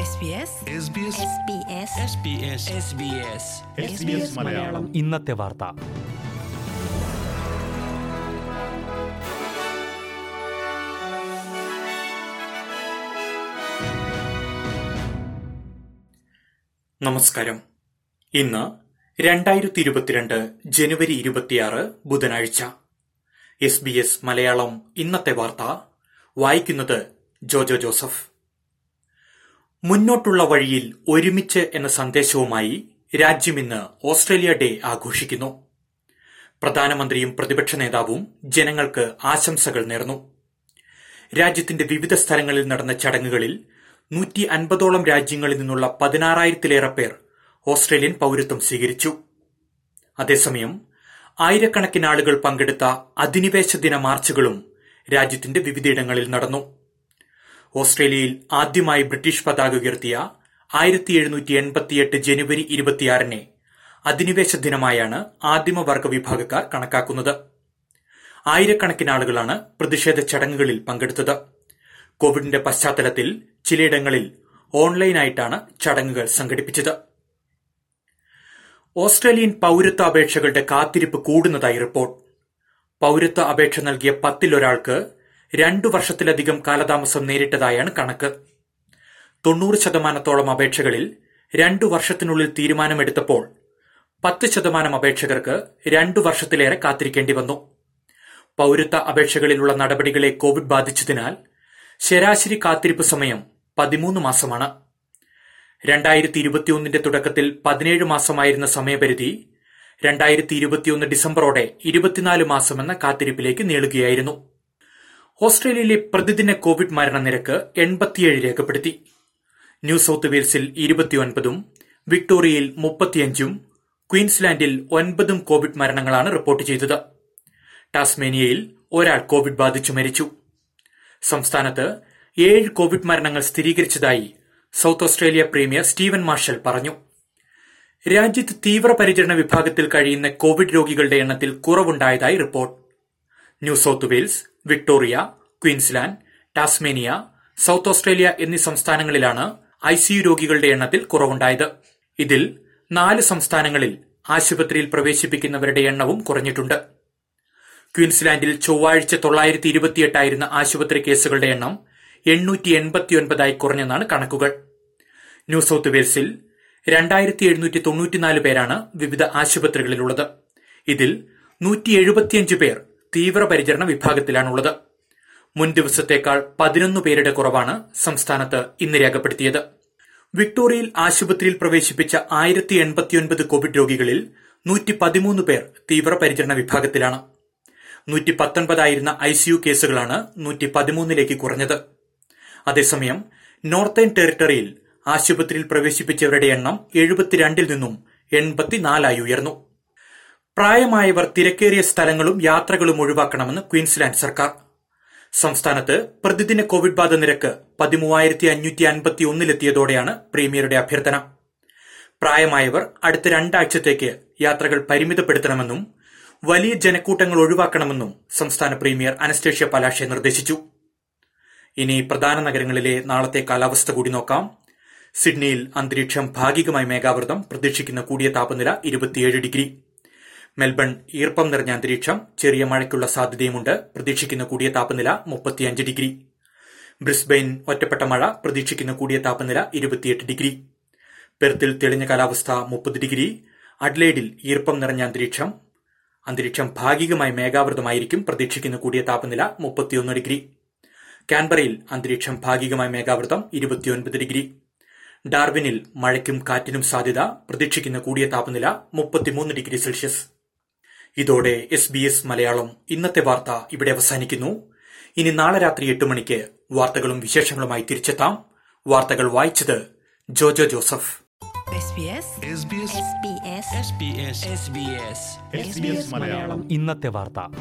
SBS SBS Malayalam. ഇന്നത്തെ വാർത്ത. നമസ്കാരം. ഇന്ന് രണ്ടായിരത്തി ഇരുപത്തിരണ്ട് ജനുവരി ഇരുപത്തിയാറ് ബുധനാഴ്ച. എസ് ബി എസ് മലയാളം ഇന്നത്തെ വാർത്ത. വായിക്കുന്നത് ജോജോ ജോസഫ്. മുന്നോട്ടുള്ള വഴിയിൽ ഒരുമിച്ച് എന്ന സന്ദേശവുമായി രാജ്യം ഇന്ന് ഓസ്ട്രേലിയ ഡേ ആഘോഷിക്കുന്നു. പ്രധാനമന്ത്രിയും പ്രതിപക്ഷ നേതാവും ജനങ്ങൾക്ക് ആശംസകൾ നേർന്നു. രാജ്യത്തിന്റെ വിവിധ സ്ഥലങ്ങളിൽ നടന്ന ചടങ്ങുകളിൽ നൂറ്റി അൻപതോളം രാജ്യങ്ങളിൽ നിന്നുള്ള പതിനാറായിരത്തിലേറെ പേർ ഓസ്ട്രേലിയൻ പൌരത്വം സ്വീകരിച്ചു. അതേസമയം ആയിരക്കണക്കിന് ആളുകൾ പങ്കെടുത്ത അധിനിവേശ ദിന മാർച്ചുകളും രാജ്യത്തിന്റെ വിവിധയിടങ്ങളിൽ നടന്നു. ഓസ്ട്രേലിയയിൽ ആദ്യമായി ബ്രിട്ടീഷ് പതാക ഉയർത്തിയ ആയിരത്തി എഴുന്നൂറ്റി എൺപത്തിയെട്ട് ജനുവരി ഇരുപത്തിയാറിനെ അധിനിവേശ ദിനമായാണ് ആദിമവർഗ വിഭാഗക്കാർ കണക്കാക്കുന്നത്. ആയിരക്കണക്കിന് ആളുകളാണ് പ്രതിഷേധ ചടങ്ങുകളിൽ പങ്കെടുത്തത്. കോവിഡിന്റെ പശ്ചാത്തലത്തിൽ ചിലയിടങ്ങളിൽ ഓൺലൈനായിട്ടാണ് ചടങ്ങുകൾ സംഘടിപ്പിച്ചത്. ഓസ്ട്രേലിയൻ പൌരത്വ അപേക്ഷകളുടെ കാത്തിരിപ്പ് കൂടുന്നതായി റിപ്പോർട്ട്. പൌരത്വ അപേക്ഷ നൽകിയ പത്തിലൊരാൾക്ക് രണ്ടു വർഷത്തിലധികം കാലതാമസം നേരിട്ടതായാണ് കണക്ക്. തൊണ്ണൂറ് ശതമാനത്തോളം അപേക്ഷകളിൽ രണ്ടു വർഷത്തിനുള്ളിൽ തീരുമാനമെടുത്തപ്പോൾ പത്ത് ശതമാനം അപേക്ഷകർക്ക് രണ്ടു വർഷത്തിലേറെ കാത്തിരിക്കേണ്ടി വന്നു. പൌരത്വ അപേക്ഷകളിലുള്ള നടപടികളെ കോവിഡ് ബാധിച്ചതിനാൽ ശരാശരി കാത്തിരിപ്പ് സമയം പതിമൂന്ന് മാസമാണ്. രണ്ടായിരത്തി ഇരുപത്തിയൊന്നിന്റെ തുടക്കത്തിൽ പതിനേഴ് മാസമായിരുന്ന സമയപരിധി രണ്ടായിരത്തി ഇരുപത്തിയൊന്ന് ഡിസംബറോടെ ഇരുപത്തിനാല് മാസമെന്ന കാത്തിരിപ്പിലേക്ക് നീളുകയായിരുന്നു. ഓസ്ട്രേലിയയിലെ പ്രതിദിന കോവിഡ് മരണനിരക്ക് എൺപത്തിയേഴ് രേഖപ്പെടുത്തി. ന്യൂ സൌത്ത് വെയിൽസിൽ ഇരുപത്തിയൊൻപതും വിക്ടോറിയയിൽ മുപ്പത്തിയഞ്ചും ക്വീൻസ്ലാൻഡിൽ ഒൻപതും കോവിഡ് മരണങ്ങളാണ് റിപ്പോർട്ട് ചെയ്തത്. ടാസ്മേനിയയിൽ ഒരാൾ കോവിഡ് ബാധിച്ചു മരിച്ചു. സംസ്ഥാനത്ത് ഏഴ് കോവിഡ് മരണങ്ങൾ സ്ഥിരീകരിച്ചതായി South Australia premier Steven Marshall പറഞ്ഞു. രാജ്യത്ത് തീവ്രപരിചരണ വിഭാഗത്തിൽ കഴിയുന്ന കോവിഡ് രോഗികളുടെ എണ്ണത്തിൽ കുറവുണ്ടായതായി report. New South Wales Victoria Queensland Tasmania South Australia എന്നീ സംസ്ഥാനങ്ങളിലാണ് ഐസിയു രോഗികളുടെ എണ്ണത്തിൽ കുറവുണ്ടായത്. ഇതിൽ നാല് സംസ്ഥാനങ്ങളിൽ ആശുപത്രിയിൽ പ്രവേശിപ്പിക്കുന്നവരുടെ എണ്ണവും കുറഞ്ഞിട്ടുണ്ട്. ക്വീൻസ്ലാൻഡിൽ ചൊവ്വാഴ്ച തൊള്ളായിരത്തി ഇരുപത്തിയെട്ടായിരുന്ന ആശുപത്രി കേസുകളുടെ എണ്ണം എണ്ണൂറ്റി എൺപത്തിയൊൻപതായി കുറഞ്ഞെന്നാണ് കണക്കുകൾ. ന്യൂ സൌത്ത് വെയിൽസിൽ രണ്ടായിരത്തി എഴുന്നൂറ്റി തൊണ്ണൂറ്റിനാല് പേരാണ് വിവിധ ആശുപത്രികളിലുള്ളത്. ഇതിൽ നൂറ്റി എഴുപത്തിയഞ്ച് പേർ തീവ്രപരിചരണ വിഭാഗത്തിലാണുള്ളത്. മുൻ ദിവസത്തേക്കാൾ പതിനൊന്ന് പേരുടെ കുറവാണ് സംസ്ഥാനത്ത് ഇന്ന് രേഖപ്പെടുത്തിയത്. വിക്ടോറിയയിൽ ആശുപത്രിയിൽ പ്രവേശിപ്പിച്ച ആയിരത്തി എൺപത്തിയൊൻപത് കോവിഡ് രോഗികളിൽ നൂറ്റി പതിമൂന്ന് പേർ തീവ്രപരിചരണ വിഭാഗത്തിലാണ്. നൂറ്റി പത്തൊൻപതായിരുന്ന ഐസിയു കേസുകളാണ് നൂറ്റി പതിമൂന്നിലേക്ക് കുറഞ്ഞത്. അതേസമയം നോർത്തേൺ ടെറിട്ടറിയിൽ ആശുപത്രിയിൽ പ്രവേശിപ്പിച്ചവരുടെ എണ്ണം എഴുപത്തിരണ്ടിൽ നിന്നും എൺപത്തിനാലായി ഉയർന്നു. പ്രായമായവർ തിരക്കേറിയ സ്ഥലങ്ങളും യാത്രകളും ഒഴിവാക്കണമെന്ന് ക്വീൻസ്ലാൻഡ് സർക്കാർ. സംസ്ഥാനത്ത് പ്രതിദിന കോവിഡ് ബാധ നിരക്ക് പതിമൂവായിരത്തി അഞ്ഞൂറ്റി അൻപത്തി ഒന്നിലെത്തിയതോടെയാണ് പ്രീമിയറുടെ അഭ്യർത്ഥന. പ്രായമായവർ അടുത്ത രണ്ടാഴ്ചത്തേക്ക് യാത്രകൾ പരിമിതപ്പെടുത്തണമെന്നും വലിയ ജനക്കൂട്ടങ്ങൾ ഒഴിവാക്കണമെന്നും സംസ്ഥാന പ്രീമിയർ അനസ്റ്റേഷ്യ പലാഷെ നിർദ്ദേശിച്ചു. ഇനി പ്രധാന നഗരങ്ങളിലെ നാളത്തെ കാലാവസ്ഥ കൂടി നോക്കാം. സിഡ്നിയിൽ അന്തരീക്ഷം ഭാഗികമായി മേഘാവൃതം പ്രതീക്ഷിക്കുന്ന കൂടിയ താപനില ഇരുപത്തിയേഴ് ഡിഗ്രി. മെൽബൺ ഈർപ്പം നിറഞ്ഞ അന്തരീക്ഷം ചെറിയ മഴയ്ക്കുള്ള സാധ്യതയുമുണ്ട്. പ്രതീക്ഷിക്കുന്ന കൂടിയ താപനില മുപ്പത്തിയഞ്ച് ഡിഗ്രി. ബ്രിസ്ബെയിൻ ഒറ്റപ്പെട്ട മഴ പ്രതീക്ഷിക്കുന്ന കൂടിയ താപനില ഇരുപത്തിയെട്ട് ഡിഗ്രി. പെർത്തിൽ തെളിഞ്ഞ കാലാവസ്ഥ മുപ്പത് ഡിഗ്രി. അഡ്ലേഡിൽ ഈർപ്പം നിറഞ്ഞ അന്തരീക്ഷം. അന്തരീക്ഷം ഭാഗികമായി മേഘാവൃതമായിരിക്കും. പ്രതീക്ഷിക്കുന്ന കൂടിയ താപനില മുപ്പത്തിയൊന്ന് ഡിഗ്രി. കാൻബറയിൽ അന്തരീക്ഷം ഭാഗികമായി മേഘാവൃതം ഇരുപത്തിയൊൻപത് ഡിഗ്രി. ഡാർവിനിൽ മഴയ്ക്കും കാറ്റിനും സാധ്യത. പ്രതീക്ഷിക്കുന്ന കൂടിയ താപനില മുപ്പത്തിമൂന്ന് ഡിഗ്രി സെൽഷ്യസ്. ഇതോടെ എസ് ബി എസ് മലയാളം ഇന്നത്തെ വാർത്ത ഇവിടെ അവസാനിക്കുന്നു. ഇനി നാളെ രാത്രി എട്ട് മണിക്ക് വാർത്തകളും വിശേഷങ്ങളുമായി തിരിച്ചെത്താം. വാർത്തകൾ വായിച്ചത് Jojo Joseph. SBS SBS Malayalam. ഇന്നത്തെ വാർത്ത.